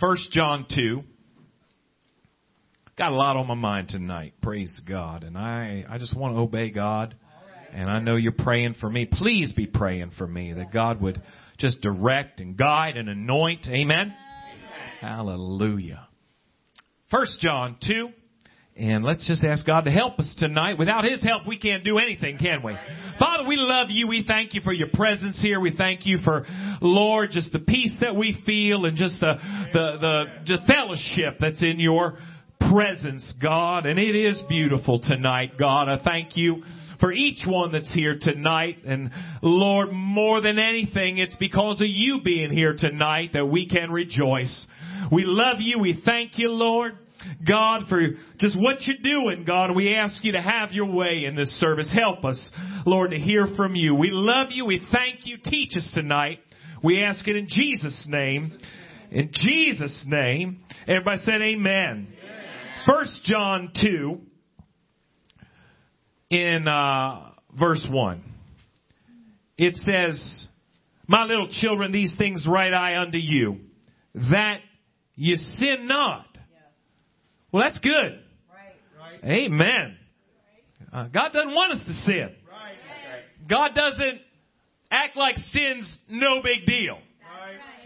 First John 2. Got a lot on my mind tonight. Praise God. And I, I just want to obey God. And I know you're praying for me. Please be praying for me that God would just direct and guide and anoint. Amen. Amen. Hallelujah. First John 2. And let's just ask God to help us tonight. Without His help, we can't do anything, can we? Father, we love you. We thank you for your presence here. We thank you for, Lord, just the peace that we feel and just the, the, the, just fellowship that's in your presence, God. And it is beautiful tonight, God. I thank you for each one that's here tonight. And Lord, more than anything, it's because of you being here tonight that we can rejoice. We love you. We thank you, Lord. God, for just what you're doing, God. We ask you to have your way in this service. Help us, Lord, to hear from you. We love you. We thank you. Teach us tonight. We ask it in Jesus' name. In Jesus' name. Everybody said amen. First John 2 in uh, verse 1. It says, My little children, these things write I unto you, that you sin not. Well, that's good. Right. Amen. Uh, God doesn't want us to sin. God doesn't act like sin's no big deal.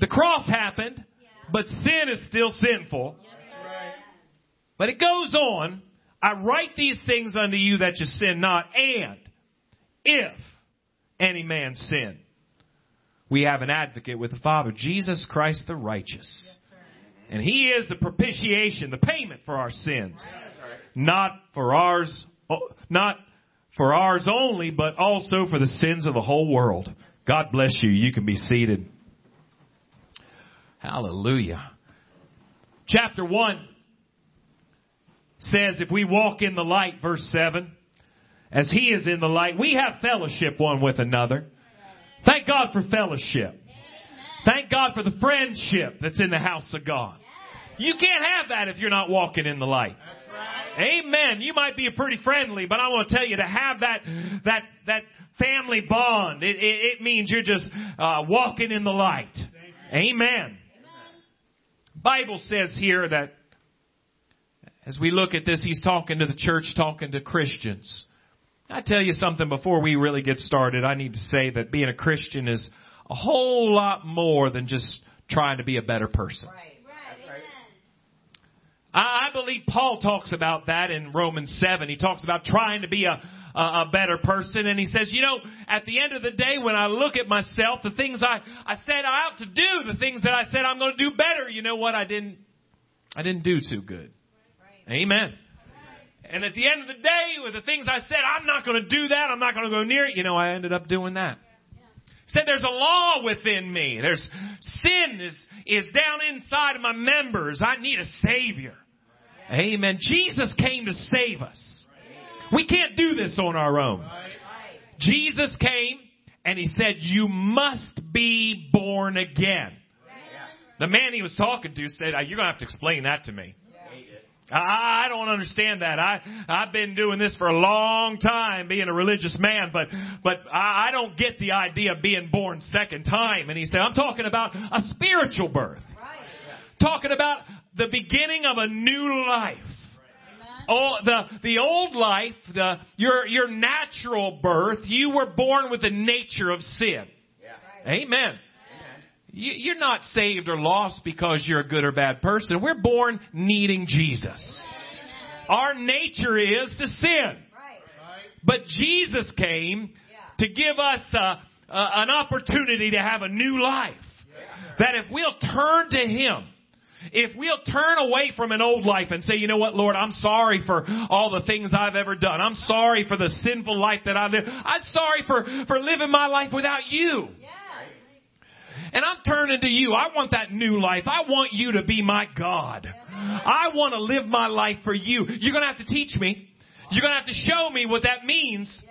The cross happened, but sin is still sinful. But it goes on. I write these things unto you that you sin not, and if any man sin, we have an advocate with the Father, Jesus Christ the righteous. And He is the propitiation, the payment for our sins. Not for ours, oh, not for ours only, but also for the sins of the whole world. God bless you. You can be seated. Hallelujah. Chapter 1 says, if we walk in the light, verse 7, as He is in the light, we have fellowship one with another. Thank God for fellowship. Thank God for the friendship that's in the house of God. You can't have that if you're not walking in the light. Amen. You might be pretty friendly, but I want to tell you to have that that that family bond. It, it, it means you're just uh, walking in the light. Amen. Amen. Bible says here that as we look at this, he's talking to the church, talking to Christians. I tell you something before we really get started. I need to say that being a Christian is a whole lot more than just trying to be a better person. Right. I believe Paul talks about that in Romans 7. He talks about trying to be a, a, better person. And he says, you know, at the end of the day, when I look at myself, the things I, I said I ought to do, the things that I said I'm going to do better, you know what? I didn't, I didn't do too good. Right. Amen. And at the end of the day, with the things I said, I'm not going to do that. I'm not going to go near it. You know, I ended up doing that. Said there's a law within me. There's sin is, is down inside of my members. I need a savior. Amen. Jesus came to save us. We can't do this on our own. Jesus came and he said, you must be born again. The man he was talking to said, uh, you're going to have to explain that to me. I don't understand that. I I've been doing this for a long time, being a religious man, but but I, I don't get the idea of being born second time. And he said, I'm talking about a spiritual birth, right. talking about the beginning of a new life. Oh, the, the old life, the, your, your natural birth, you were born with the nature of sin. Yeah. Amen. You, are not saved or lost because you're a good or bad person. We're born needing Jesus. Our nature is to sin. But Jesus came to give us a, a, an opportunity to have a new life. That if we'll turn to Him, if we'll turn away from an old life and say, you know what, Lord, I'm sorry for all the things I've ever done. I'm sorry for the sinful life that I live. I'm sorry for, for living my life without you. And I'm turning to you. I want that new life. I want you to be my God. I want to live my life for you. You're going to have to teach me. You're going to have to show me what that means.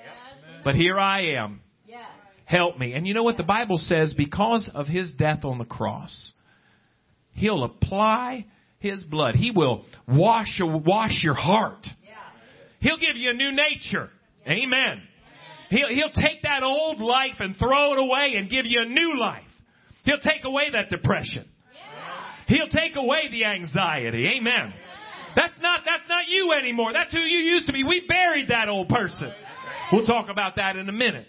But here I am. Help me. And you know what the Bible says? Because of his death on the cross, He'll apply His blood. He will wash, wash your heart. He'll give you a new nature. Amen. He'll, he'll take that old life and throw it away and give you a new life. He'll take away that depression. He'll take away the anxiety. Amen. That's not, that's not you anymore. That's who you used to be. We buried that old person. We'll talk about that in a minute.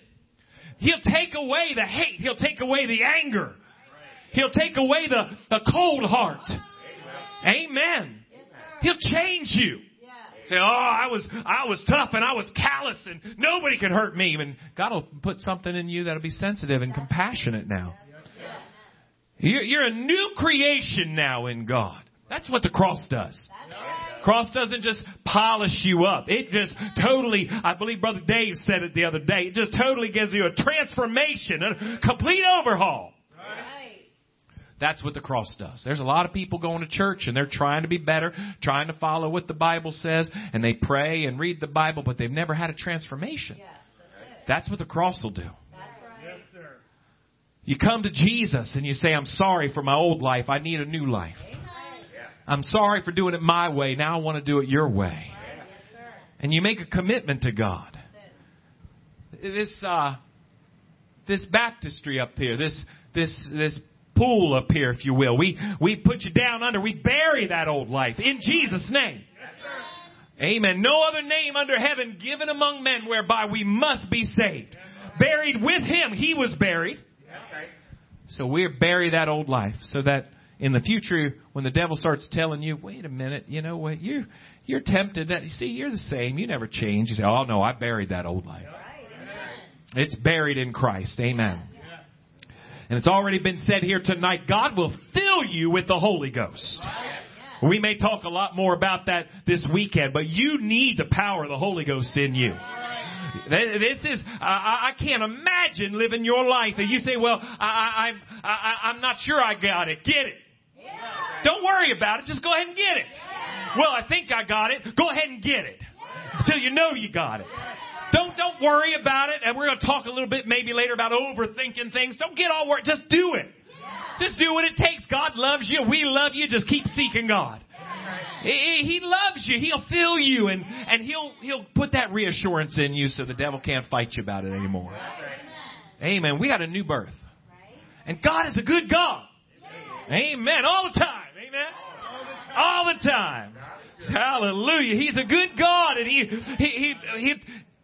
He'll take away the hate. He'll take away the anger. He'll take away the, the cold heart. Amen. He'll change you. Say, oh, I was, I was tough and I was callous and nobody can hurt me. And God will put something in you that'll be sensitive and compassionate now. You're, you're a new creation now in God. That's what the cross does. Cross doesn't just polish you up. It just totally, I believe Brother Dave said it the other day, it just totally gives you a transformation, a complete overhaul. That's what the cross does. There's a lot of people going to church and they're trying to be better, trying to follow what the Bible says, and they pray and read the Bible, but they've never had a transformation. that's, what the cross will do. You come to Jesus and you say, I'm sorry for my old life. I need a new life. I'm sorry for doing it my way. Now I want to do it your way. And you make a commitment to God. This, uh, this baptistry up here, this, this, this pool up here, if you will. We, we put you down under. We bury that old life in Jesus' name. Amen. No other name under heaven given among men whereby we must be saved. Buried with him. He was buried. So we bury that old life so that in the future, when the devil starts telling you, wait a minute, you know what, you're, you're tempted that, you see, you're the same. You never change. You say, oh no, I buried that old life. It's buried in Christ. Amen. And it's already been said here tonight, God will fill you with the Holy Ghost. We may talk a lot more about that this weekend, but you need the power of the Holy Ghost in you. This is, I, I can't imagine living your life and you say, well, I, I, I, I'm not sure I got it. Get it. Don't worry about it. Just go ahead and get it. Well, I think I got it. Go ahead and get it. Until you know you got it. Don't don't worry about it. And we're going to talk a little bit maybe later about overthinking things. Don't get all worried. Just do it. Just do what it takes. God loves you. We love you. Just keep seeking God. He, loves you. He'll fill you and, and he'll, he'll put that reassurance in you so the devil can't fight you about it anymore. Amen. We got a new birth. And God is a good God. Amen. All the time. Amen. All the time. Hallelujah. He's a good God and he, he, he, he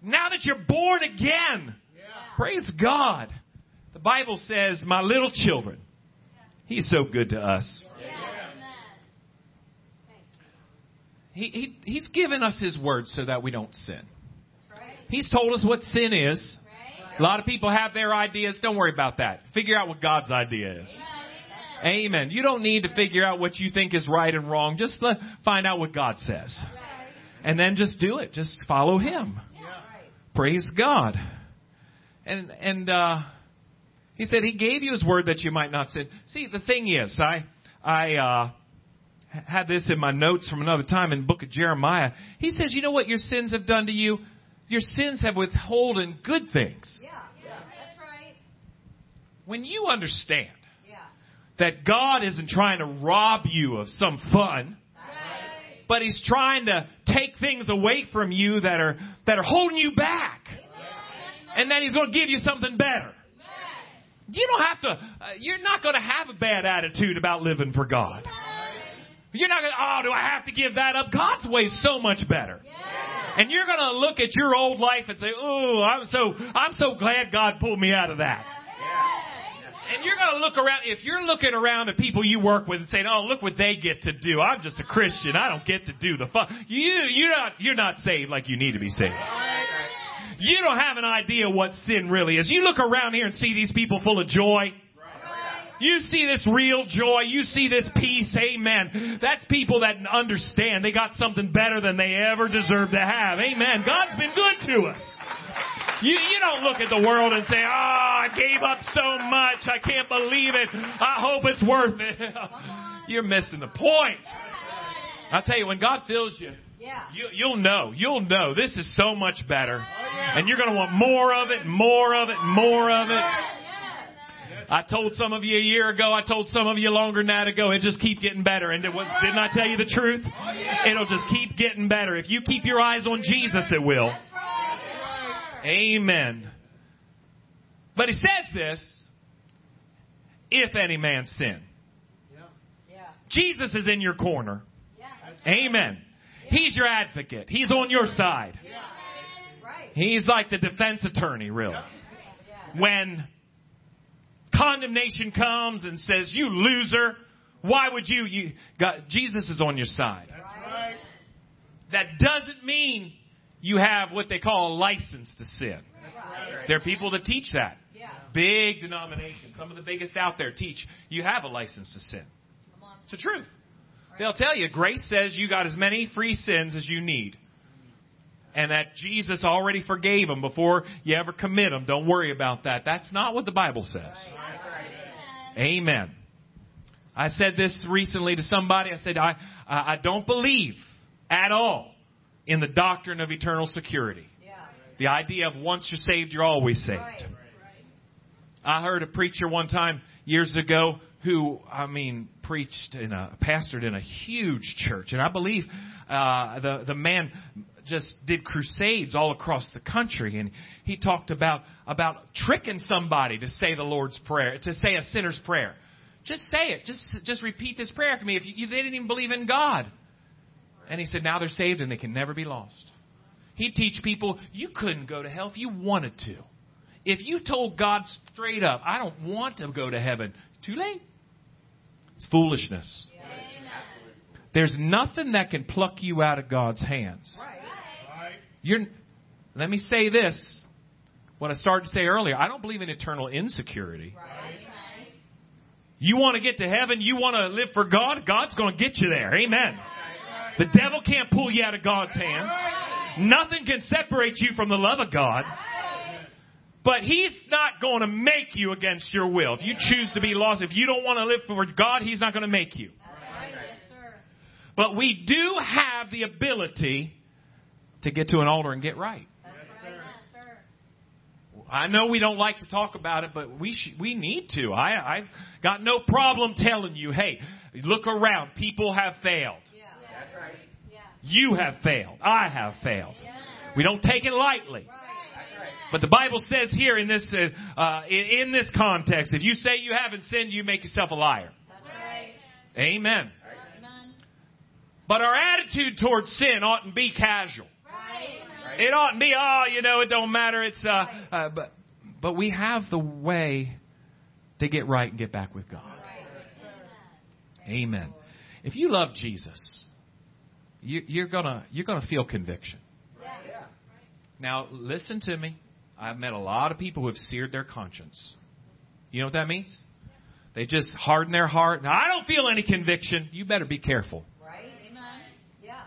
now that you're born again, praise God. The Bible says, my little children, He's so good to us. He, he, he's given us His word so that we don't sin. He's told us what sin is. A lot of people have their ideas. Don't worry about that. Figure out what God's idea is. Amen. You don't need to figure out what you think is right and wrong. Just find out what God says. And then just do it. Just follow Him. Praise God. And and uh, he said he gave you his word that you might not sin. See, the thing is, I I uh, had this in my notes from another time in the book of Jeremiah. He says, you know what your sins have done to you? Your sins have withholden good things. Yeah, yeah, that's right. When you understand yeah. that God isn't trying to rob you of some fun, but he's trying to take things away from you that are that are holding you back. And then he's going to give you something better. You don't have to uh, you're not going to have a bad attitude about living for God. You're not going to, oh, do I have to give that up? God's way is so much better. And you're going to look at your old life and say, "Oh, I'm so I'm so glad God pulled me out of that." And you're going to look around, if you're looking around at people you work with and saying, oh, look what they get to do. I'm just a Christian. I don't get to do the fun. You, you're not, you're not saved like you need to be saved. You don't have an idea what sin really is. You look around here and see these people full of joy. You see this real joy. You see this peace. Amen. That's people that understand they got something better than they ever deserved to have. Amen. God's been good to us. You, you don't look at the world and say, oh, I gave up so much. I can't believe it. I hope it's worth it. You're missing the point. I'll tell you, when God fills you, yeah. You, you'll know. You'll know. This is so much better. Oh, yeah. And you're going to want more of it, more of it, more of it. I told some of you a year ago. I told some of you longer than that ago. It just keep getting better. And it was, didn't I tell you the truth? Oh, It'll just keep getting better. If you keep your eyes on Jesus, it will. Amen. But he says this, if any man sin. Jesus is in your corner. Amen. He's your advocate. He's on your side. He's like the defense attorney, really. When condemnation comes and says, "You loser," why would you? You God, Jesus is on your side. That doesn't mean you have what they call a license to sin. There are people that teach that. Yeah. Big denominations, some of the biggest out there teach you have a license to sin. It's the truth. They'll tell you grace says you got as many free sins as you need. And that Jesus already forgave them before you ever commit them. Don't worry about that. That's not what the Bible says. Amen. I said this recently to somebody. I said, I, I don't believe at all in the doctrine of eternal security. The idea of once you're saved, you're always saved. I heard a preacher one time years ago who, I mean, preached in a, pastored in a huge church. And I believe, uh, the, the man just did crusades all across the country. And he talked about, about tricking somebody to say the Lord's Prayer, to say a sinner's prayer. Just say it. Just, just repeat this prayer after me. If you, they didn't even believe in God. And he said, now they're saved and they can never be lost. He'd teach people, you couldn't go to hell if you wanted to. If you told God straight up, I don't want to go to heaven, too late. It's foolishness. There's nothing that can pluck you out of God's hands. You're, let me say this. What I started to say earlier, I don't believe in eternal insecurity. You want to get to heaven, you want to live for God, God's going to get you there. Amen. The devil can't pull you out of God's hands. Nothing can separate you from the love of God. But He's not going to make you against your will. If you choose to be lost, if you don't want to live for God, He's not going to make you. But we do have the ability to get to an altar and get right. I know we don't like to talk about it, but we sh- we need to. I I've got no problem telling you, hey, look around. People have failed. You have failed. I have failed. We don't take it lightly. But the Bible says here in this uh, uh, in, this context, if you say you haven't sinned, you make yourself a liar. Amen. But our attitude towards sin oughtn't be casual. It oughtn't be, oh, you know, it don't matter. It's uh, uh, but but we have the way to get right and get back with God. Amen. If you love Jesus, you, you're gonna you're gonna feel conviction. Now, listen to me. I've met a lot of people who have seared their conscience. You know what that means? They just harden their heart. Now, I don't feel any conviction. You better be careful. Right? Amen. Yeah.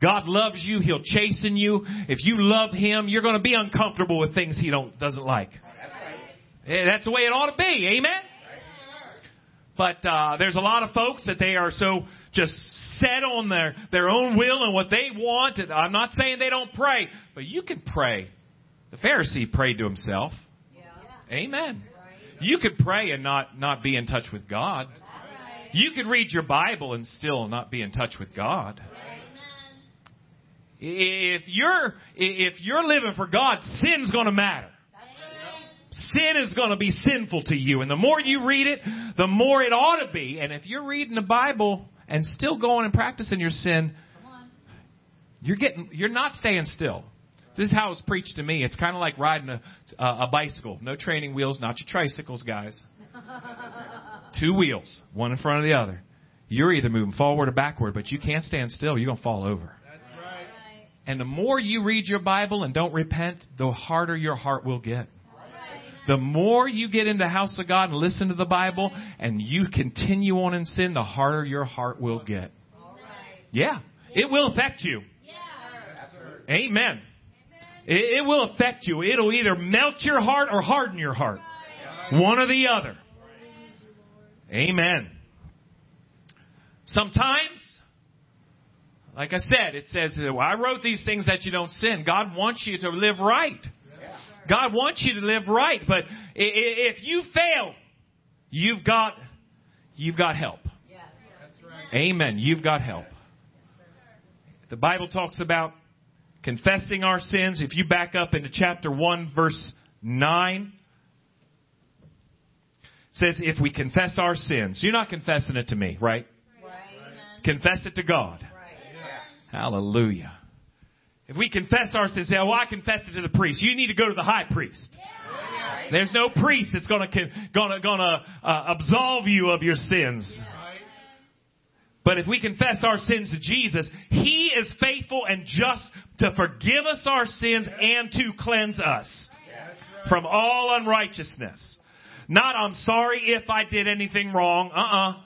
God loves you. He'll chasten you. If you love Him, you're going to be uncomfortable with things He don't doesn't like. That's, right. Eh, that's the way it ought to be. Amen. But uh, there's a lot of folks that they are so just set on their their own will and what they want. I'm not saying they don't pray, but you can pray the Pharisee prayed to himself. Yeah. Amen. You could pray and not, not be in touch with God. You could read your Bible and still not be in touch with God. If you're, if you're living for God, sin's gonna matter. Sin is gonna be sinful to you. And the more you read it, the more it ought to be. And if you're reading the Bible and still going and practicing your sin, you're getting, you're not staying still. This is how it's preached to me. It's kind of like riding a, a bicycle. No training wheels, not your tricycles, guys. Two wheels, one in front of the other. You're either moving forward or backward, but you can't stand still. You're going to fall over. That's right. And the more you read your Bible and don't repent, the harder your heart will get. The more you get into the house of God and listen to the Bible and you continue on in sin, the harder your heart will get. Yeah, it will affect you. Amen. It, will affect you. It'll either melt your heart or harden your heart. One or the other. Amen. Sometimes, like I said, it says, I wrote these things that you don't sin. God wants you to live right. God wants you to live right. But if you fail, you've got, you've got help. Amen. You've got help. The Bible talks about confessing our sins. If you back up into chapter 1 verse 9, says if we confess our sins, you're not confessing it to me, right? Right. Confess it to God. Right. Hallelujah. If we confess our sins, say, "Oh, I confess it to the priest." You need to go to the high priest. There's no priest that's going to going to going to uh, absolve you of your sins. But if we confess our sins to Jesus, He is faithful and just to forgive us our sins and to cleanse us from all unrighteousness. Not, I'm sorry if I did anything wrong. Uh-uh.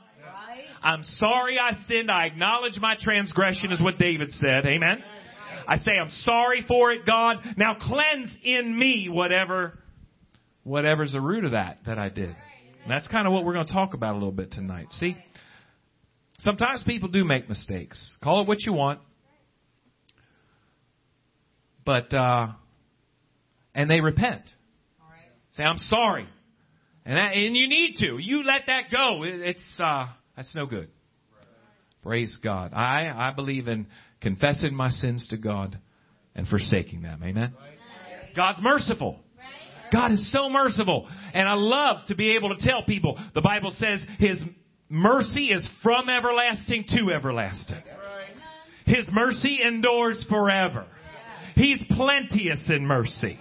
I'm sorry I sinned. I acknowledge my transgression is what David said. Amen. I say I'm sorry for it, God. Now cleanse in me whatever, whatever's the root of that that I did. And that's kind of what we're going to talk about a little bit tonight. See, sometimes people do make mistakes. Call it what you want. But, uh, and they repent. Say, I'm sorry. And that, and you need to. You let that go. It, it's, uh, that's no good. Praise God. I, I believe in confessing my sins to God and forsaking them. Amen. God's merciful. God is so merciful. And I love to be able to tell people the Bible says His mercy is from everlasting to everlasting. His mercy endures forever. He's plenteous in mercy.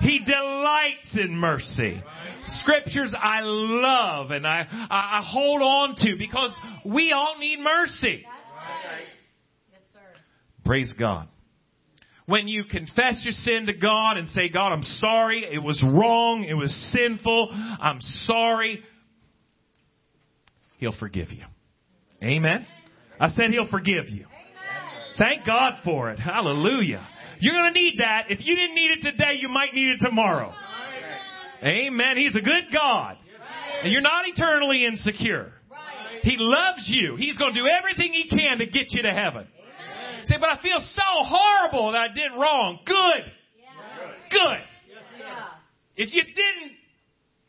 He delights in mercy. Scriptures I love and I, I, hold on to because we all need mercy. Yes, sir. Praise God. When you confess your sin to God and say, God, I'm sorry, it was wrong, it was sinful, I'm sorry, He'll forgive you. Amen. I said He'll forgive you. Thank God for it. Hallelujah. You're going to need that. If you didn't need it today, you might need it tomorrow. Amen. He's a good God. And you're not eternally insecure. He loves you. He's going to do everything He can to get you to heaven. Say, but I feel so horrible that I did wrong. Good. Yeah. Good. Yeah. If you didn't,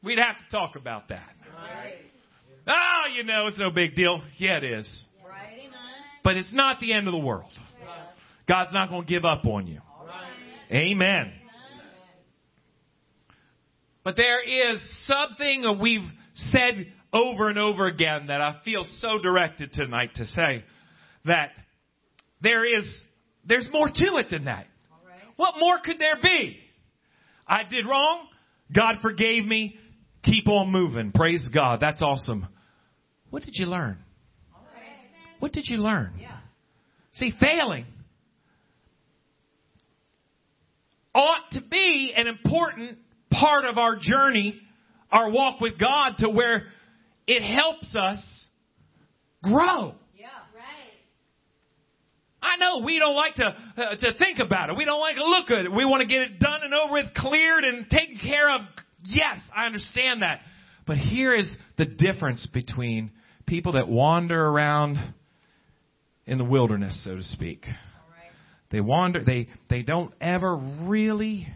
we'd have to talk about that. Right. Oh, you know, it's no big deal. Yeah, it is. Right. But it's not the end of the world. God's not going to give up on you. Amen. But there is something we've said over and over again that I feel so directed tonight to say that there is, there's more to it than that. Right. What more could there be? I did wrong. God forgave me. Keep on moving. Praise God. That's awesome. What did you learn? Right. What did you learn? Yeah. See, failing ought to be an important part of our journey, our walk with God, to where it helps us grow. I know we don't like to uh, to think about it. We don't like to look at it. We want to get it done and over with, cleared and taken care of. Yes, I understand that. But here is the difference between people that wander around in the wilderness, so to speak. Right. They wander. They they don't ever really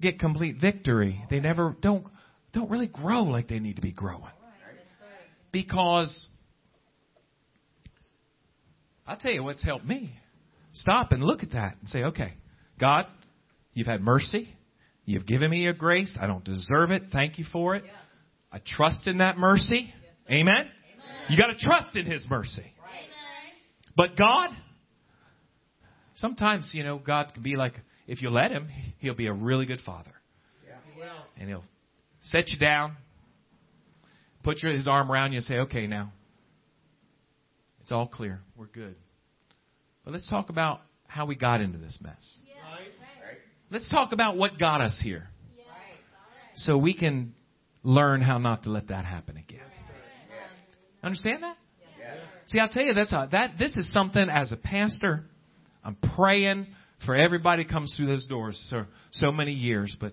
get complete victory. They never don't don't really grow like they need to be growing Right. Yes, sir. because I'll tell you what's helped me. Stop and look at that and say, okay, God, you've had mercy. You've given me your grace. I don't deserve it. Thank you for it. Yeah. I trust in that mercy. Amen. You got to trust in His mercy. Right. But God, sometimes, you know, God can be like, if you let Him, He'll be a really good Father. And He'll set you down, put your, His arm around you and say, okay, now, it's all clear. We're good. But let's talk about how we got into this mess. Let's talk about what got us here Right. so we can learn how not to let that happen again. Understand that? See, I'll tell you that's a, that. This is something as a pastor, I'm praying for everybody who comes through those doors so so many years. But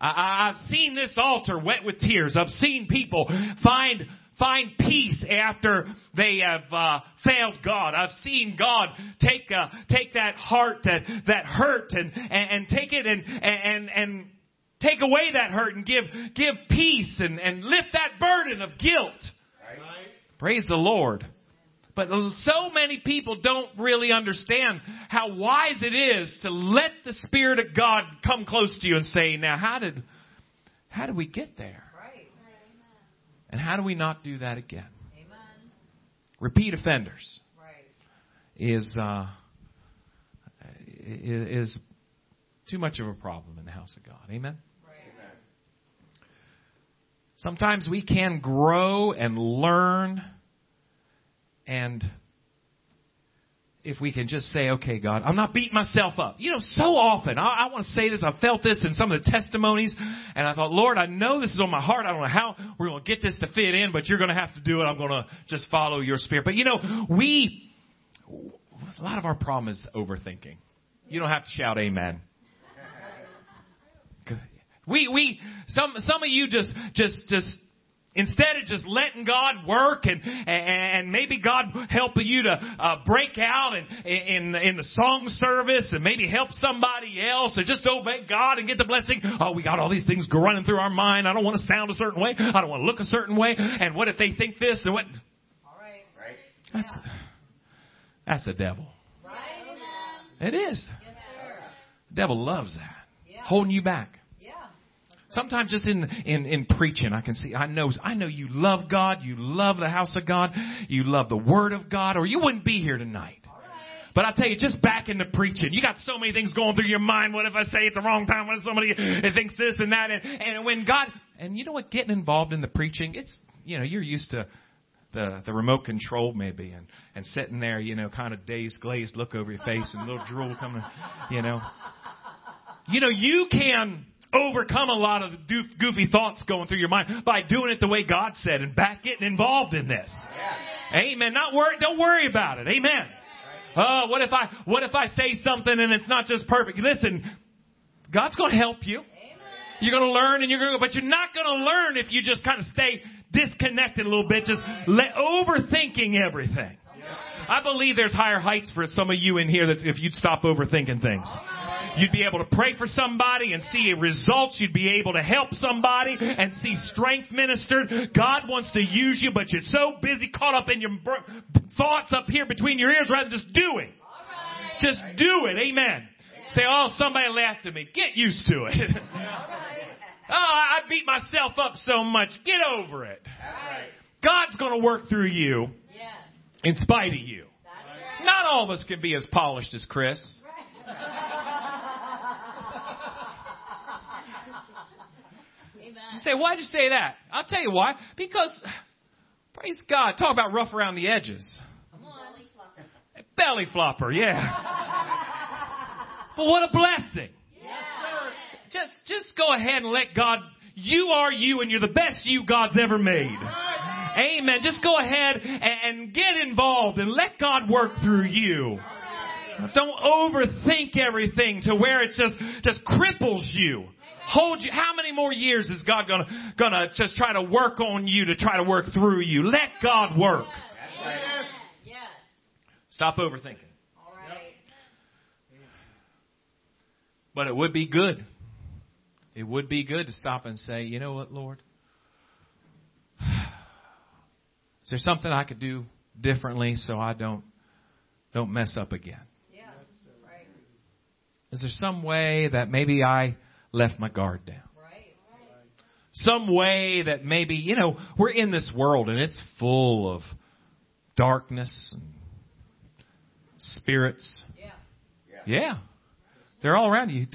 I, I, I've seen this altar wet with tears. I've seen people find find peace after they have uh, failed God. I've seen God take uh, take that heart that that hurt and and, and take it and and and take away that hurt and give give peace and and lift that burden of guilt. Praise the Lord. But so many people don't really understand how wise it is to let the Spirit of God come close to you and say, now how did, how did we get there? Right. And how do we not do that again? Amen. Repeat offenders. is uh, is too much of a problem in the house of God. Amen. Sometimes we can grow and learn and if we can just say, okay, God, I'm not beating myself up. You know, so often, I, I want to say this, I felt this in some of the testimonies, and I thought, Lord, I know this is on my heart. I don't know how we're going to get this to fit in, but you're going to have to do it. I'm going to just follow your spirit. But you know, we, a lot of our problem is overthinking. You don't have to shout amen. We, we, some, some of you just, just, just, instead of just letting God work and, and maybe God helping you to uh, break out in, in, in the song service and maybe help somebody else or just obey God and get the blessing. Oh, we got all these things running through our mind. I don't want to sound a certain way. I don't want to look a certain way. And what if they think this and what? All right. Right? That's, that's a devil. Right. It is. Yes. The devil loves that. Yeah. Holding you back. Sometimes just in, in, in preaching, I can see, I know, I know you love God, you love the house of God, you love the Word of God, or you wouldn't be here tonight. But I tell you, just back into preaching, you got so many things going through your mind. What if I say it the wrong time? What if somebody thinks this and that? And, and when God, and you know what, getting involved in the preaching, it's, you know, you're used to the, the remote control maybe and, and sitting there, you know, kind of dazed, glazed look over your face and a little drool coming, you know. You know, you can overcome a lot of the goofy thoughts going through your mind by doing it the way God said and back getting involved in this. Amen. Not worry, don't worry about it. Amen. Oh, what if I, what if I say something and it's not just perfect? Listen, God's going to help you. You're going to learn and you're going to, but you're not going to learn if you just kind of stay disconnected a little bit, just let, overthinking everything. I believe there's higher heights for some of you in here that if you'd stop overthinking things. You'd be able to pray for somebody and see results. You'd be able to help somebody and see strength ministered. God wants to use you, but you're so busy caught up in your thoughts up here between your ears rather than just doing. Just do it. Amen. Say, oh, somebody laughed at me. Get used to it. oh, I beat myself up so much. Get over it. Right. God's going to work through you Yes. in spite of you. Not all of us can be as polished as Chris. You say, why'd you say that? I'll tell you why. Because, praise God, talk about rough around the edges. Come on. Belly flopper, yeah. but what a blessing. Yeah. Just, just go ahead and let God, you are you and you're the best you God's ever made. Amen. Just go ahead and get involved and let God work through you. Don't overthink everything to where it just, just cripples you. Hold you. How many more years is God gonna, gonna just try to work on you to try to work through you? Let God work. Yes. Yes. Stop overthinking. All right. But it would be good. It would be good to stop and say, you know what, Lord? Is there something I could do differently so I don't don't mess up again? Right. Is there some way that maybe I left my guard down? Right. Some way that maybe, you know, we're in this world and it's full of darkness and spirits. Yeah. Yeah. They're all around you.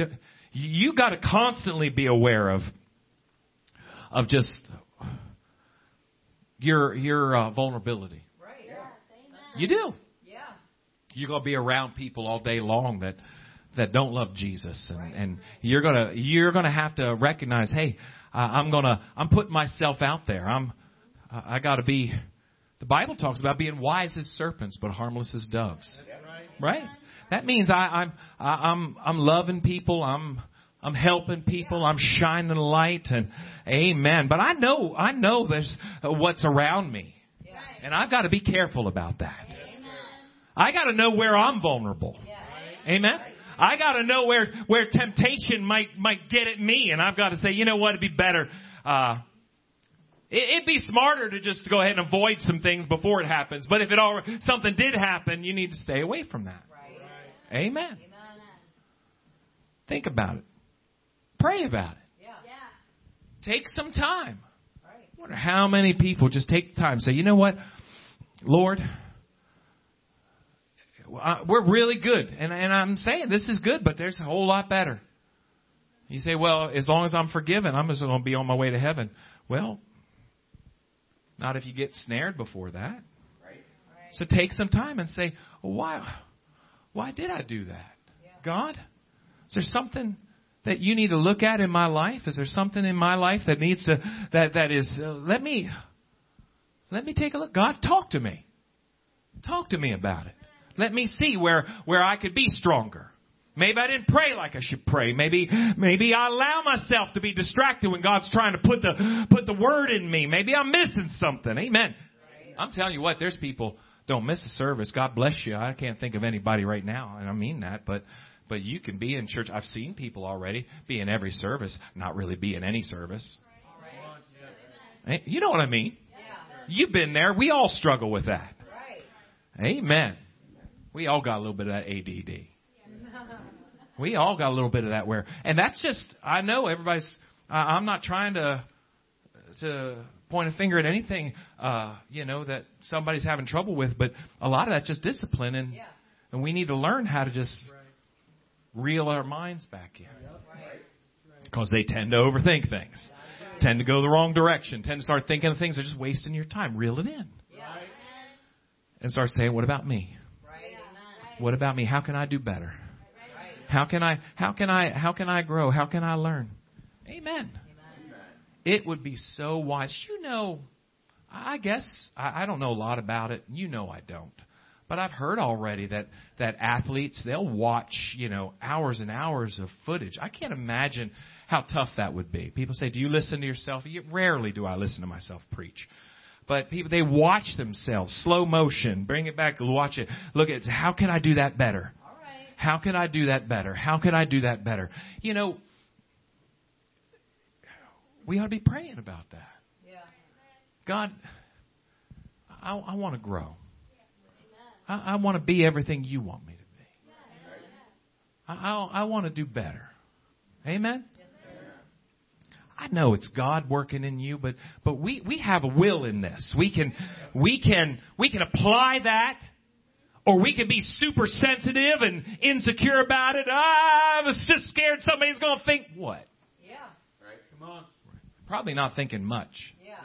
You got to constantly be aware of of just your your uh, vulnerability. Right. You do. Yeah. You're going to be around people all day long that that don't love Jesus and Right. and you're going to you're going to have to recognize, hey, uh, I'm going to I'm putting myself out there. I'm I got to be the Bible talks about being wise as serpents but harmless as doves. Right? That means I, I'm I, I'm I'm loving people. I'm I'm helping people. I'm shining light and amen. But I know I know there's uh, what's around me, Yeah. and I've got to be careful about that. I got to know where I'm vulnerable. Yeah. Amen. I got to know where where temptation might might get at me, and I've got to say, you know what? It'd be better. Uh, it, it'd be smarter to just go ahead and avoid some things before it happens. But if it all something did happen, you need to stay away from that. Right. Amen. Amen. Think about it. Pray about it. Yeah. Take some time. Right. I wonder how many people just take the time say, you know what, Lord, we're really good. And, and I'm saying this is good, but there's a whole lot better. You say, well, as long as I'm forgiven, I'm just going to be on my way to heaven. Well, not if you get snared before that. Right. So take some time and say, well, why, why did I do that? God, is there something that you need to look at in my life? Is there something in my life that needs to, that, that is, uh, let me, let me take a look. God, talk to me. Talk to me about it. Let me see where, where I could be stronger. Maybe I didn't pray like I should pray. Maybe, maybe I allow myself to be distracted when God's trying to put the, put the word in me. Maybe I'm missing something. Amen. I'm telling you what, there's people don't miss a service. God bless you. I can't think of anybody right now, and I mean that, but, but you can be in church. I've seen people already be in every service, not really be in any service. Eh, you know what I mean? You've been there. We all struggle with that. Amen. We all got a little bit of that ADD. We all got a little bit of that where, and that's just, I know everybody's, I'm not trying to, to point a finger at anything, uh, you know, that somebody's having trouble with, but a lot of that's just discipline and, Yeah. and we need to learn how to just reel our minds back in. Because they tend to overthink things, tend to go the wrong direction, tend to start thinking of things that are just wasting your time. Reel it in. And start saying, what about me? What about me? How can I do better? How can I how can I how can I grow? How can I learn? Amen. It would be so wise. You know, I guess I, I don't know a lot about it. You know I don't. But I've heard already that that athletes they'll watch, you know, hours and hours of footage. I can't imagine how tough that would be. People say, "Do you listen to yourself?" Rarely do I listen to myself preach. But people, they watch themselves, slow motion, bring it back, watch it, look at, how can I do that better? How can I do that better? How can I do that better? You know, we ought to be praying about that. Yeah. God, I, I want to grow. I, I want to be everything you want me to be. I, I, I want to do better. Amen? I know it's God working in you, but but we we have a will in this. We can we can we can apply that, or we can be super sensitive and insecure about it. Ah, I was just scared somebody's going to think what. Yeah. Right. Come on. Probably not thinking much. Yeah.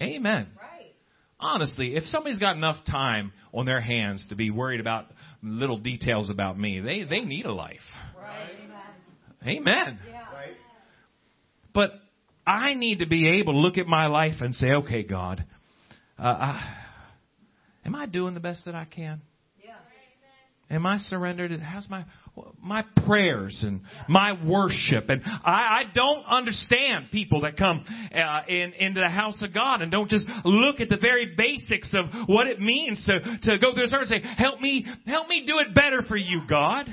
Amen. Right. Honestly, if somebody's got enough time on their hands to be worried about little details about me, they they need a life. Right. Amen. Yeah. I need to be able to look at my life and say, okay, God, uh, I, am I doing the best that I can? Yeah. Am I surrendered? How's my my prayers and my worship? And I, I don't understand people that come uh, in into the house of God and don't just look at the very basics of what it means to to go through service and say, "Help me, help me do it better for you, God."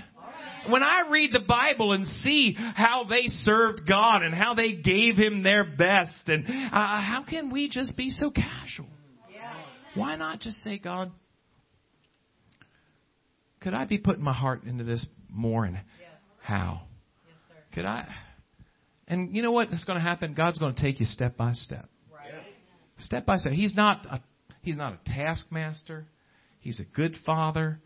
When I read the Bible and see how they served God and how they gave Him their best, and uh, how can we just be so casual? Yeah. Why not just say, God, could I be putting my heart into this more and Yes. how? Yes. Could I? And you know what is going to happen? God's going to take you step by step. Right. Step by step. He's not a, he's not a taskmaster. He's a good father.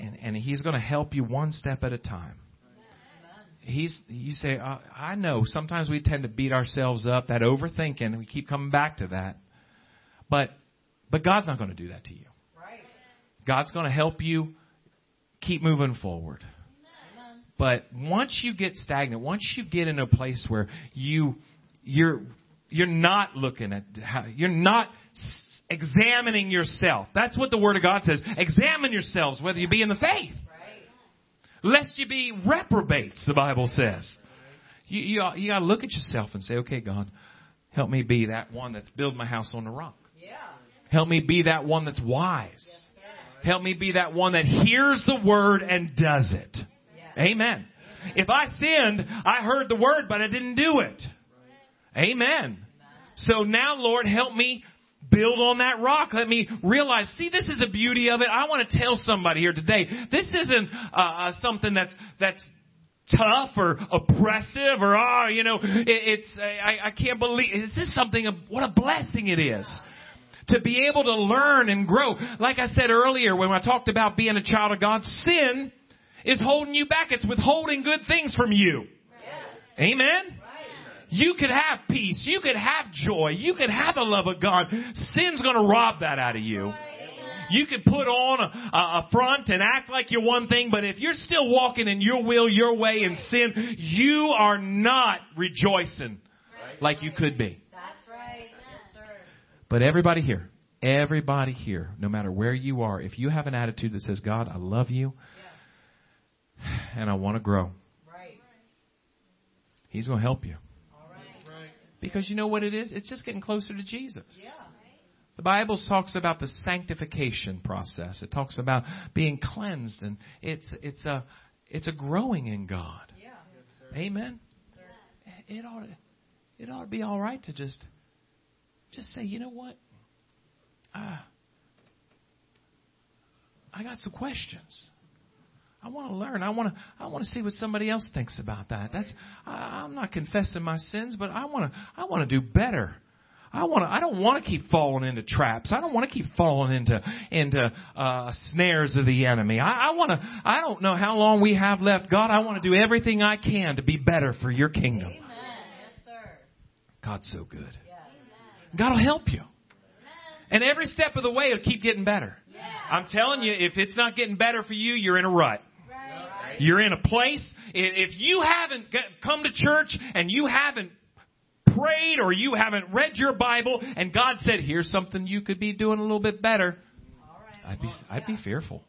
And, and he's going to help you one step at a time. He's, you say, uh, I know sometimes we tend to beat ourselves up, that overthinking, and we keep coming back to that. But, but God's not going to do that to you. Right. God's going to help you keep moving forward. But once you get stagnant, once you get in a place where you you're you're not looking at how you're not examining yourself. That's what the word of God says. Examine yourselves whether you be in the faith. Lest you be reprobates, the Bible says. You you, you got to look at yourself and say, "Okay, God, help me be that one that's build my house on the rock. Yeah. Help me be that one that's wise." Help me be that one that hears the word and does it. Yeah. Amen. If I sinned, I heard the word, but I didn't do it. Amen. So now, Lord, help me build on that rock. Let me realize, see, this is the beauty of it. I want to tell somebody here today, this isn't uh, uh, something that's, that's tough or oppressive or, oh, you know, it, it's, I, I can't believe, is this something, what a blessing it is. to be able to learn and grow. Like I said earlier when I talked about being a child of God, sin is holding you back. It's withholding good things from you. Amen? You could have peace. You could have joy. You could have the love of God. Sin's gonna rob that out of you. You could put on a, a front and act like you're one thing, but if you're still walking in your will, your way in sin, you are not rejoicing like you could be. That's right. But everybody here, everybody here, no matter where you are, if you have an attitude that says, God, I love you and I want to grow, Right. He's going to help you. Because you know what it is? It's just getting closer to Jesus. Yeah. The Bible talks about the sanctification process. It talks about being cleansed and it's it's a it's a growing in God. Yeah. Amen. It ought it ought to be all right to just just say, you know what? Uh, I got some questions. I want to learn. I want to. I want to see what somebody else thinks about that. That's. I, I'm not confessing my sins, but I want to. I want to do better. I want to. I don't want to keep falling into traps. I don't want to keep falling into into uh, snares of the enemy. I, I want to. I don't know how long we have left, God. I want to do everything I can to be better for Your kingdom. Amen. Yes, sir. God's so good. Yes. God will help you. And every step of the way, it'll keep getting better. Yeah. I'm telling you, if it's not getting better for you, you're in a rut. You're in a place. If you haven't come to church and you haven't prayed or you haven't read your Bible and God said, here's something you could be doing a little bit better, I'd be, I'd be fearful.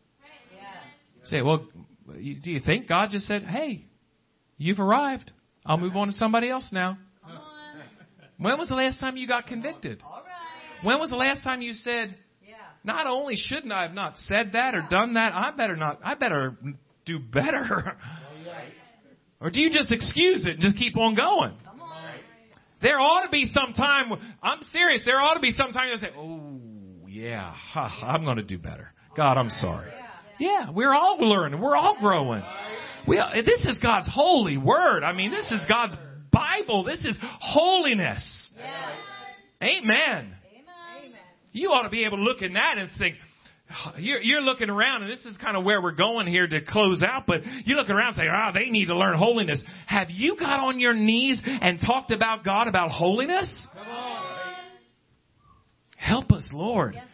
Say, well, do you think God just said, hey, you've arrived. I'll move on to somebody else now. When was the last time you got convicted? When was the last time you said, not only shouldn't I have not said that or done that, I better not, I better do better. or do you just excuse it and just keep on going? On. There ought to be some time, I'm serious, there ought to be some time you say, oh, yeah, ha, I'm going to do better. God, I'm sorry. Yeah, we're all learning. We're all growing. We, this is God's holy word. I mean, this is God's Bible. This is holiness. Amen. Amen. You ought to be able to look in that and think, you're, you're looking around, and this is kind of where we're going here to close out, but you look around and say, ah, they need to learn holiness. Have you got on your knees and talked about God about holiness? Help us, Lord. Yes.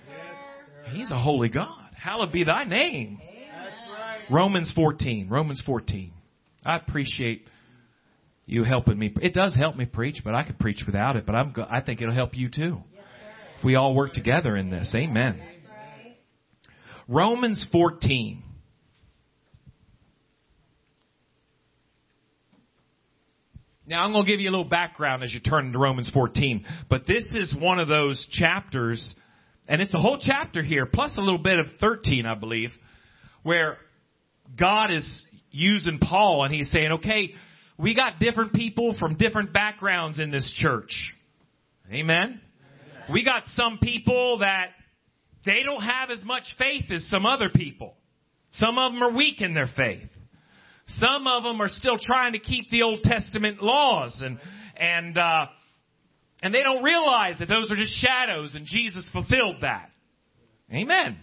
He's a holy God. Hallowed be thy name. Romans 14. Romans 14. I appreciate you helping me. It does help me preach, but I could preach without it, but I'm, I think it'll help you too. Yes. If we all work together in this. Amen. Romans 14. Now I'm going to give you a little background as you turn to Romans 14, but this is one of those chapters, and it's a whole chapter here, plus a little bit of 13, I believe, where God is using Paul and he's saying, okay, we got different people from different backgrounds in this church. Amen? We got some people that they don't have as much faith as some other people. Some of them are weak in their faith. Some of them are still trying to keep the Old Testament laws and, and, uh, and they don't realize that those are just shadows and Jesus fulfilled that. Amen.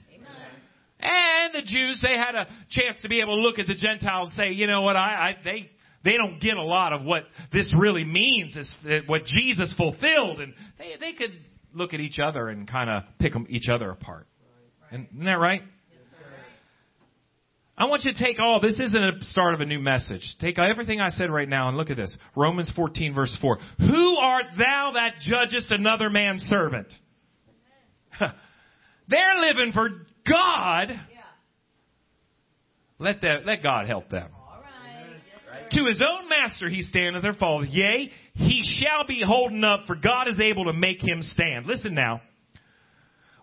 And the Jews, they had a chance to be able to look at the Gentiles and say, you know what, I, I they, they don't get a lot of what this really means, is what Jesus fulfilled, and they, they could look at each other and kind of pick them, each other apart. And, isn't that right? I want you to take all, this isn't a start of a new message. Take everything I said right now and look at this. Romans 14 verse 4. Who art thou that judgest another man's servant? They're living for God. Yeah. Let that, let God help them. All right. Yes, sir. To his own master he standeth or falleth. Yea, he shall be holden up, for God is able to make him stand. Listen now.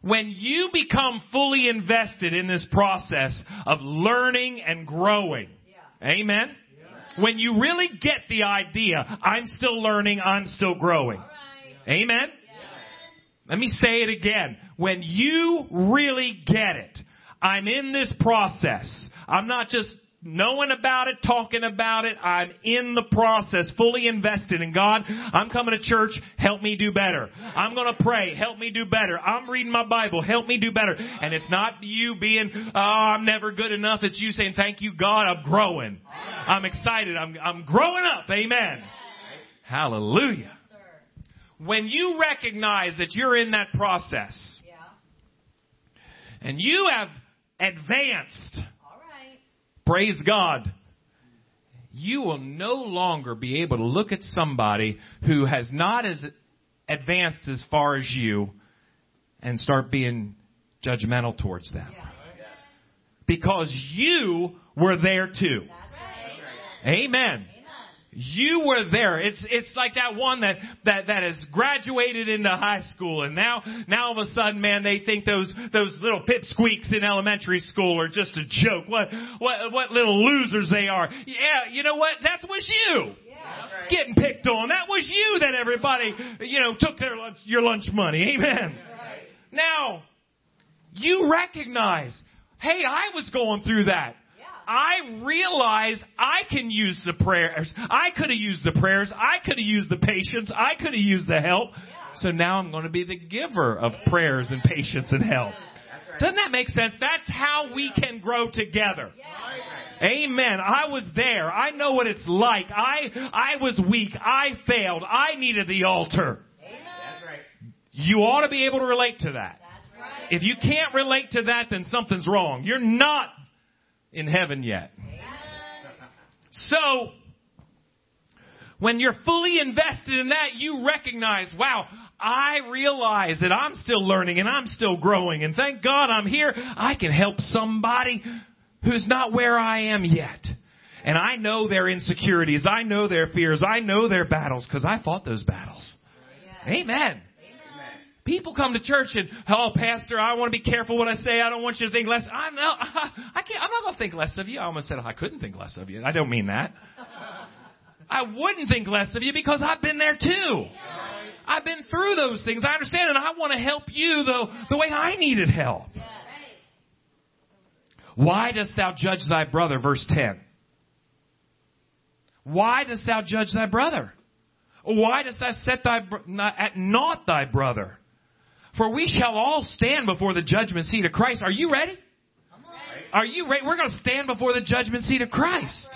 When you become fully invested in this process of learning and growing, Yeah. amen? When you really get the idea, I'm still learning, I'm still growing. Right. Amen? Yes. Let me say it again. When you really get it, I'm in this process. I'm not just knowing about it, talking about it. I'm in the process, fully invested in God. I'm coming to church. Help me do better. I'm going to pray. Help me do better. I'm reading my Bible. Help me do better. And it's not you being, oh, I'm never good enough. It's you saying, thank you, God. I'm growing. I'm excited. I'm, I'm growing up. Amen. Hallelujah. When you recognize that you're in that process and you have advanced. Praise God. You will no longer be able to look at somebody who has not as advanced as far as you and start being judgmental towards them. Because you were there too. Amen. You were there. It's it's like that one that that that has graduated into high school and now now all of a sudden, man, they think those those little pipsqueaks in elementary school are just a joke. What what what little losers they are. Yeah, you know what? That was you. Yeah. Getting picked on. That was you that everybody, you know, took their lunch, your lunch money. Amen. Right. Now, you recognize, hey, I was going through that. Yeah. I realize I can use the prayers. I could have used the prayers. I could have used the patience. I could have used the help. So now I'm going to be the giver of prayers and patience and help. Doesn't that make sense? That's how we can grow together. Yeah. Amen. I was there. I know what it's like. I I was weak. I failed. I needed the altar. Amen. You ought to be able to relate to that. That's right. If you can't relate to that, then something's wrong. You're not in heaven yet. So, when you're fully invested in that, you recognize, wow, I realize that I'm still learning and I'm still growing and thank God I'm here. I can help somebody who's not where I am yet. And I know their insecurities. I know their fears. I know their battles because I fought those battles. Amen. People come to church and, oh, pastor, I want to be careful what I say. I don't want you to think less. I know, I can't, I'm not going to think less of you. I almost said I couldn't think less of you. I don't mean that. I wouldn't think less of you because I've been there too. I've been through those things. I understand and I want to help you the, the way I needed help. Why dost thou judge thy brother? Verse 10. Why dost thou judge thy brother? Why dost thou set thy at naught thy brother? For we shall all stand before the judgment seat of Christ. Are you ready? Come on. Are you ready? We're going to stand before the judgment seat of Christ.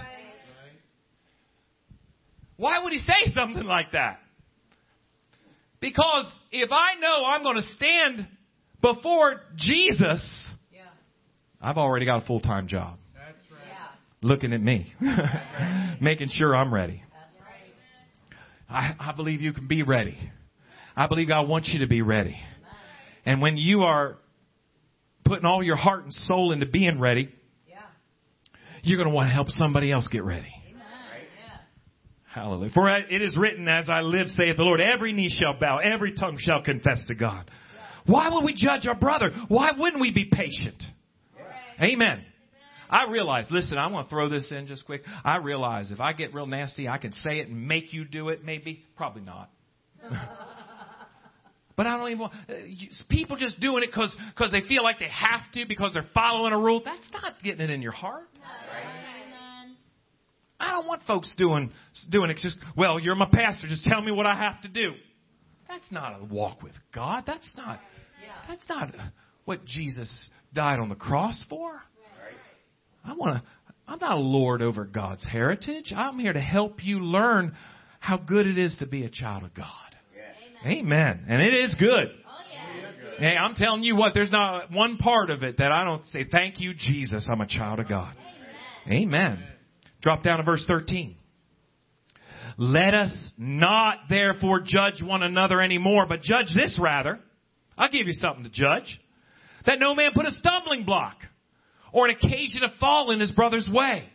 Why would he say something like that? Because if I know I'm going to stand before Jesus, Yeah. I've already got a full time job. Yeah. Looking at me, making sure I'm ready. That's right. I, I believe you can be ready. I believe God wants you to be ready. And when you are putting all your heart and soul into being ready, Yeah. you're going to want to help somebody else get ready. Hallelujah. For it is written, as I live, saith the Lord, every knee shall bow, every tongue shall confess to God. Why would we judge our brother? Why wouldn't we be patient? Amen. I realize, listen, I want to throw this in just quick. I realize if I get real nasty, I can say it and make you do it, maybe. Probably not. but I don't even want, uh, people just doing it because cause they feel like they have to because they're following a rule. That's not getting it in your heart. I don't want folks doing doing it just well. You're my pastor. Just tell me what I have to do. That's not a walk with God. That's not. That's not what Jesus died on the cross for. I want to. I'm not a lord over God's heritage. I'm here to help you learn how good it is to be a child of God. Amen. Amen. And it is good. Oh yeah. Hey, I'm telling you what. There's not one part of it that I don't say, "Thank you, Jesus. I'm a child of God." Amen. Drop down to verse 13. Let us not therefore judge one another anymore, but judge this rather. I'll give you something to judge. That no man put a stumbling block or an occasion to fall in his brother's way.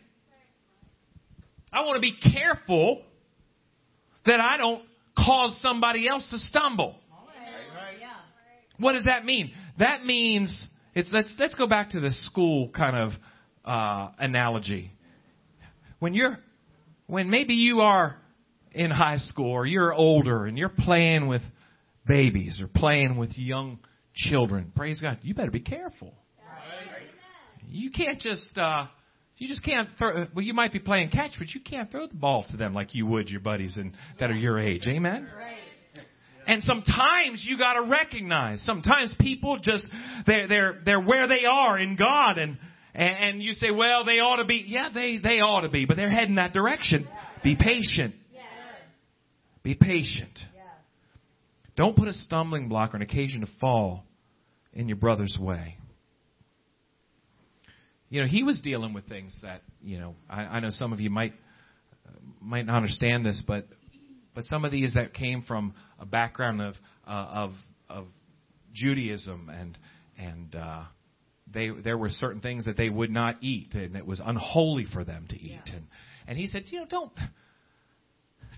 I want to be careful that I don't cause somebody else to stumble. What does that mean? That means it's let's let's go back to the school kind of uh, analogy. When you're when maybe you are in high school or you're older and you're playing with babies or playing with young children, praise God, you better be careful. You can't just uh, You just can't throw. Well, you might be playing catch, but you can't throw the ball to them like you would your buddies and that are your age. Amen. And sometimes you got to recognize. Sometimes people just they're they're they're where they are in God, and and you say, well, they ought to be. Yeah, they they ought to be, but they're heading that direction. Be patient. Be patient. Don't put a stumbling block or an occasion to fall in your brother's way. You know, he was dealing with things that you know. I, I know some of you might might not understand this, but but some of these that came from a background of uh, of of Judaism and and uh, they there were certain things that they would not eat and it was unholy for them to eat and and he said you know don't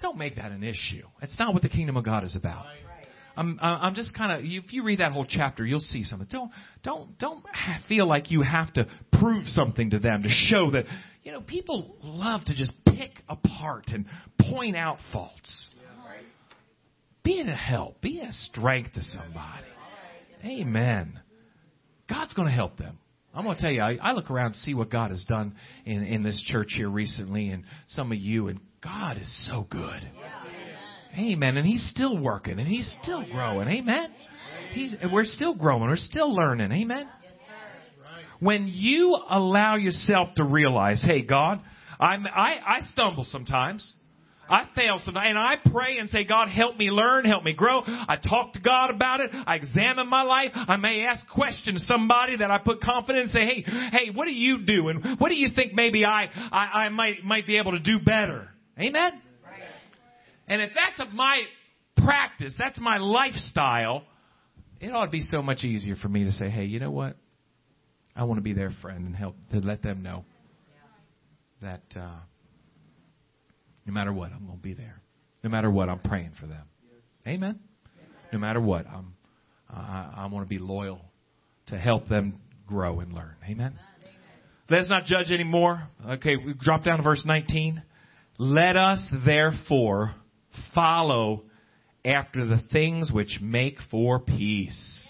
don't make that an issue it's not what the kingdom of God is about Right. I'm I'm just kind of if you read that whole chapter you'll see something. Don't don't don't feel like you have to prove something to them to show that you know people love to just pick apart and point out faults. Be a help. Be a strength to somebody. Amen. God's going to help them. I'm going to tell you I, I look around and see what God has done in in this church here recently and some of you and God is so good Amen. And he's still working and he's still growing. Amen. He's, we're still growing. We're still learning. Amen. When you allow yourself to realize, hey, God, I'm, I, I stumble sometimes. I fail sometimes. And I pray and say, God, help me learn, help me grow. I talk to God about it. I examine my life. I may ask questions somebody that I put confidence say, hey, hey, what do you do? And what do you think maybe I, I, I might, might be able to do better? Amen. And if that's my practice, that's my lifestyle, it ought to be so much easier for me to say, hey, you know what? I want to be their friend and help to let them know that uh, no matter what, I'm going to be there. No matter what, I'm praying for them. Amen. No matter what, I'm I, I want to be loyal to help them grow and learn. Amen. Let's not judge anymore. Okay, we drop down to verse 19. Let us therefore follow after the things which make for peace,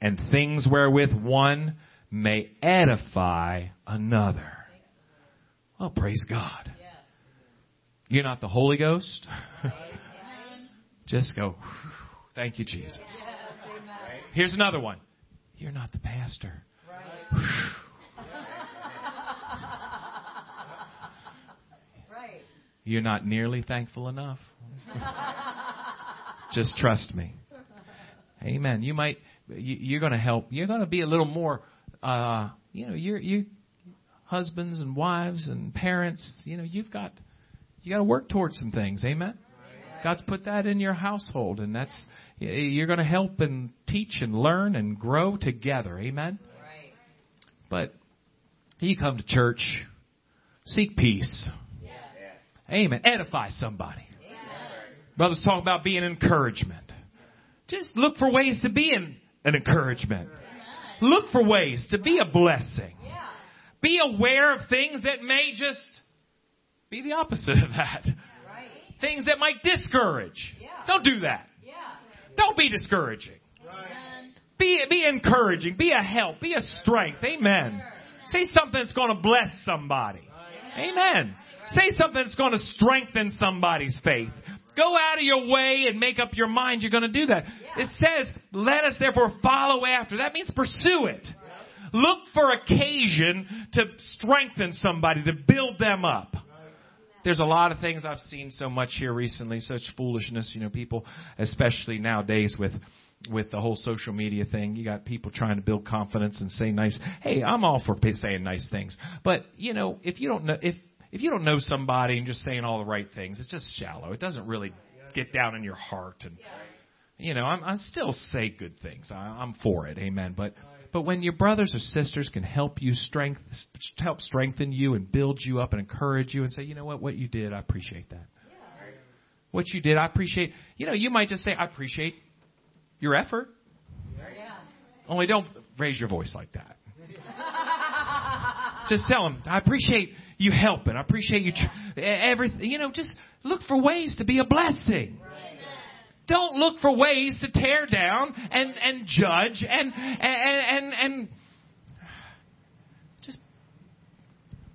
and things wherewith one may edify another. Well, praise God. You're not the Holy Ghost. Just go, thank you, Jesus. Here's another one. You're not the pastor. Right. You're not nearly thankful enough. Just trust me. Amen. You might, you, you're going to help. You're going to be a little more, uh, you know, you're, you, husbands and wives and parents, you know, you've got, you got to work towards some things. Amen. God's put that in your household and that's, you're going to help and teach and learn and grow together. Amen. Right. But you come to church, seek peace. Amen. Edify somebody. Brothers talk about being encouragement. Just look for ways to be an, an encouragement. Look for ways to be a blessing. Yeah. Be aware of things that may just be the opposite of that. Right. Things that might discourage. Yeah. Don't do that. Don't be discouraging. Amen. Be, be encouraging. Be a help. Be a strength. Amen. Say something that's going to bless somebody. Amen. Say something that's going to strengthen somebody's faith. Go out of your way and make up your mind you're going to do that. Yeah. It says, let us therefore follow after. That means pursue it. Look for occasion to strengthen somebody, to build them up. There's a lot of things I've seen so much here recently, such foolishness, you know, people, especially nowadays with with the whole social media thing. You got people trying to build confidence and say nice. Hey, I'm all for saying nice things, but you know, if you don't know if if you don't know somebody and just saying all the right things, it's just shallow. It doesn't really get down in your heart. And you know, I'm, I still say good things. I, I'm for it, amen. But but when your brothers or sisters can help you strength help strengthen you and build you up and encourage you and say, you know what, what you did, I appreciate that. What you did, I appreciate. You know, you might just say, I appreciate your effort. Yeah. Only don't raise your voice like that. Just tell them, I appreciate you helping. I appreciate you, tr- everything. You know, just look for ways to be a blessing. Don't look for ways to tear down and, and judge and, and, and, and just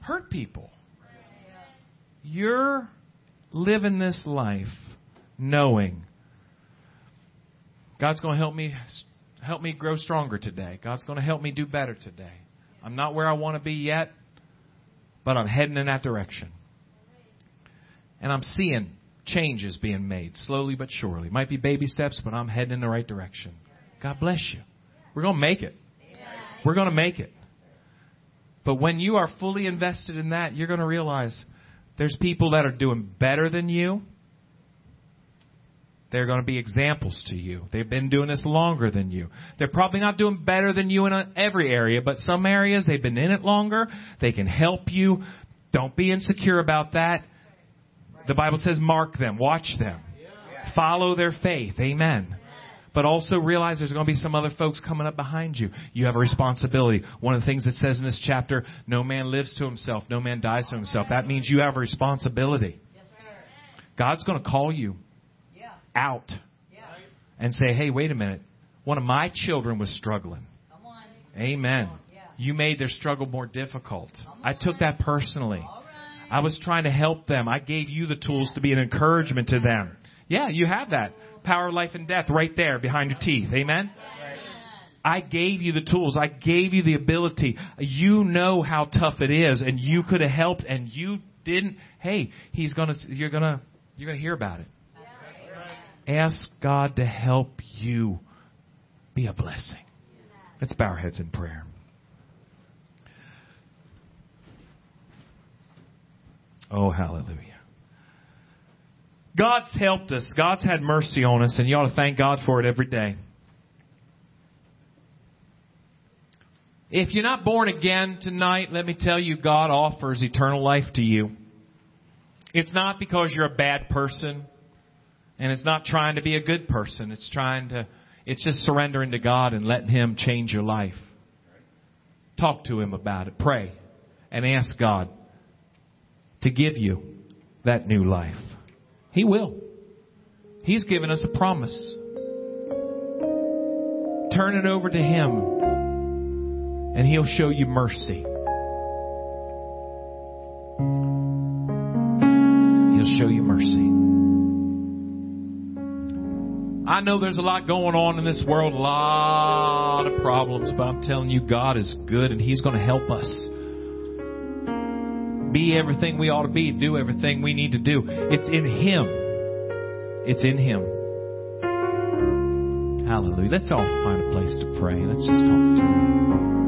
hurt people. You're living this life knowing God's going to help me help me grow stronger today. God's going to help me do better today. I'm not where I want to be yet, but I'm heading in that direction. And I'm seeing changes being made slowly but surely. Might be baby steps, but I'm heading in the right direction. God bless you. We're going to make it. We're going to make it. But when you are fully invested in that, you're going to realize there's people that are doing better than you. They're going to be examples to you. They've been doing this longer than you. They're probably not doing better than you in every area, but some areas they've been in it longer. They can help you. Don't be insecure about that. The Bible says mark them, watch them, follow their faith. Amen but also realize there's going to be some other folks coming up behind you. You have a responsibility. One of the things it says in this chapter, no man lives to himself, no man dies to himself. That means you have a responsibility. God's going to call you out and say, hey, wait a minute. One of my children was struggling. Amen. You made their struggle more difficult. I took that personally. I was trying to help them. I gave you the tools to be an encouragement to them. Yeah, you have that power life and death right there behind your teeth. Amen? I gave you the tools. I gave you the ability. You know how tough it is and you could have helped and you didn't. Hey, he's gonna, you're gonna, you're gonna hear about it. Ask God to help you be a blessing. Let's bow our heads in prayer. Oh, hallelujah. God's helped us. God's had mercy on us, and you ought to thank God for it every day. If you're not born again tonight, let me tell you, God offers eternal life to you. It's not because you're a bad person, and it's not trying to be a good person. It's trying to, it's just surrendering to God and letting Him change your life. Talk to Him about it. Pray and ask God to give you that new life. He will. He's given us a promise. Turn it over to Him, and He'll show you mercy. He'll show you mercy. I know there's a lot going on in this world, a lot of problems, but I'm telling you, God is good and He's going to help us be everything we ought to be, do everything we need to do. It's in Him. It's in Him. Hallelujah. Let's all find a place to pray. Let's just talk to Him.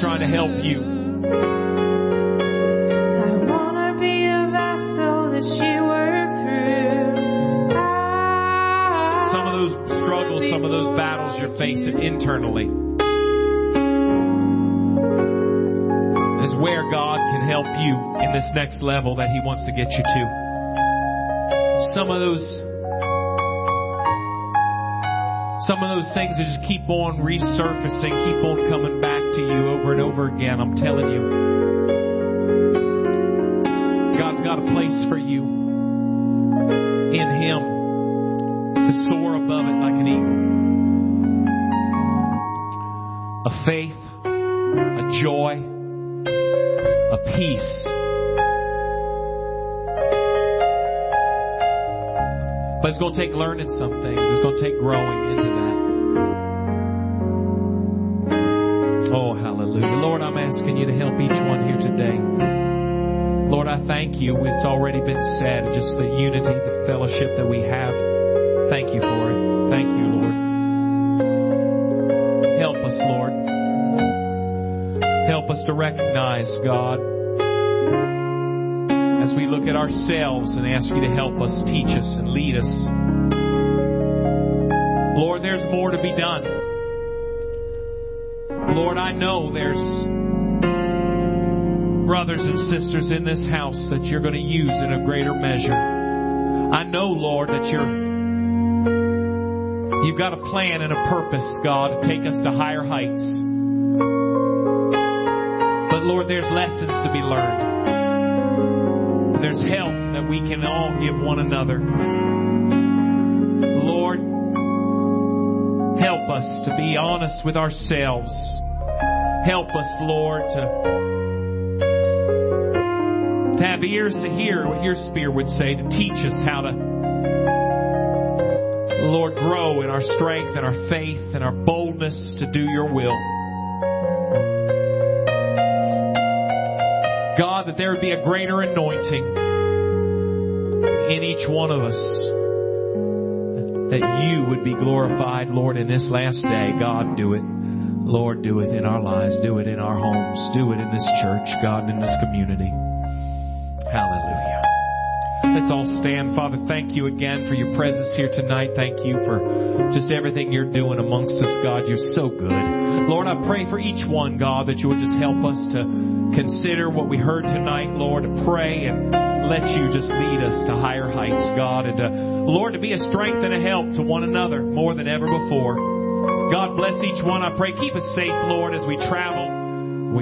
Trying to help you. I wanna be a vessel that you work through. I Some of those struggles, some of those battles you're facing internally is where God can help you in this next level that He wants to get you to. Some of those some of those things that just keep on resurfacing, keep on coming back to you over and over again. I'm telling you. God's got a place for you in Him to soar above it like an eagle. A faith a joy, a peace. But it's going to take learning some things. It's going to take growing into that. Asking you to help each one here today. Lord, I thank you. It's already been said, just the unity, the fellowship that we have. Thank you for it. Thank you, Lord. Help us, Lord. Help us to recognize, God, as we look at ourselves and ask you to help us, teach us, and lead us. Lord, there's more to be done. Lord, I know there's brothers and sisters in this house that you're going to use in a greater measure. I know, Lord, that you're you've got a plan and a purpose, God, to take us to higher heights. But Lord, there's lessons to be learned. There's help that we can all give one another. Lord, help us to be honest with ourselves. Help us, Lord, to to have ears to hear what your Spirit would say, to teach us how to, Lord, grow in our strength and our faith and our boldness to do your will. God, that there would be a greater anointing in each one of us. That you would be glorified, Lord, in this last day. God, do it. Lord, do it in our lives. Do it in our homes. Do it in this church, God, in this community. Let's all stand. Father, thank you again for your presence here tonight. Thank you for just everything you're doing amongst us, God. You're so good. Lord, I pray for each one, God, that you would just help us to consider what we heard tonight, Lord, to pray and let you just lead us to higher heights, God, and to, Lord, to be a strength and a help to one another more than ever before. God bless each one. I pray keep us safe, Lord, as we travel.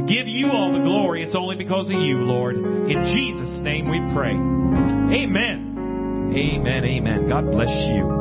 Give you all the glory. It's only because of you, Lord. In Jesus' name we pray. Amen. Amen. Amen. God bless you.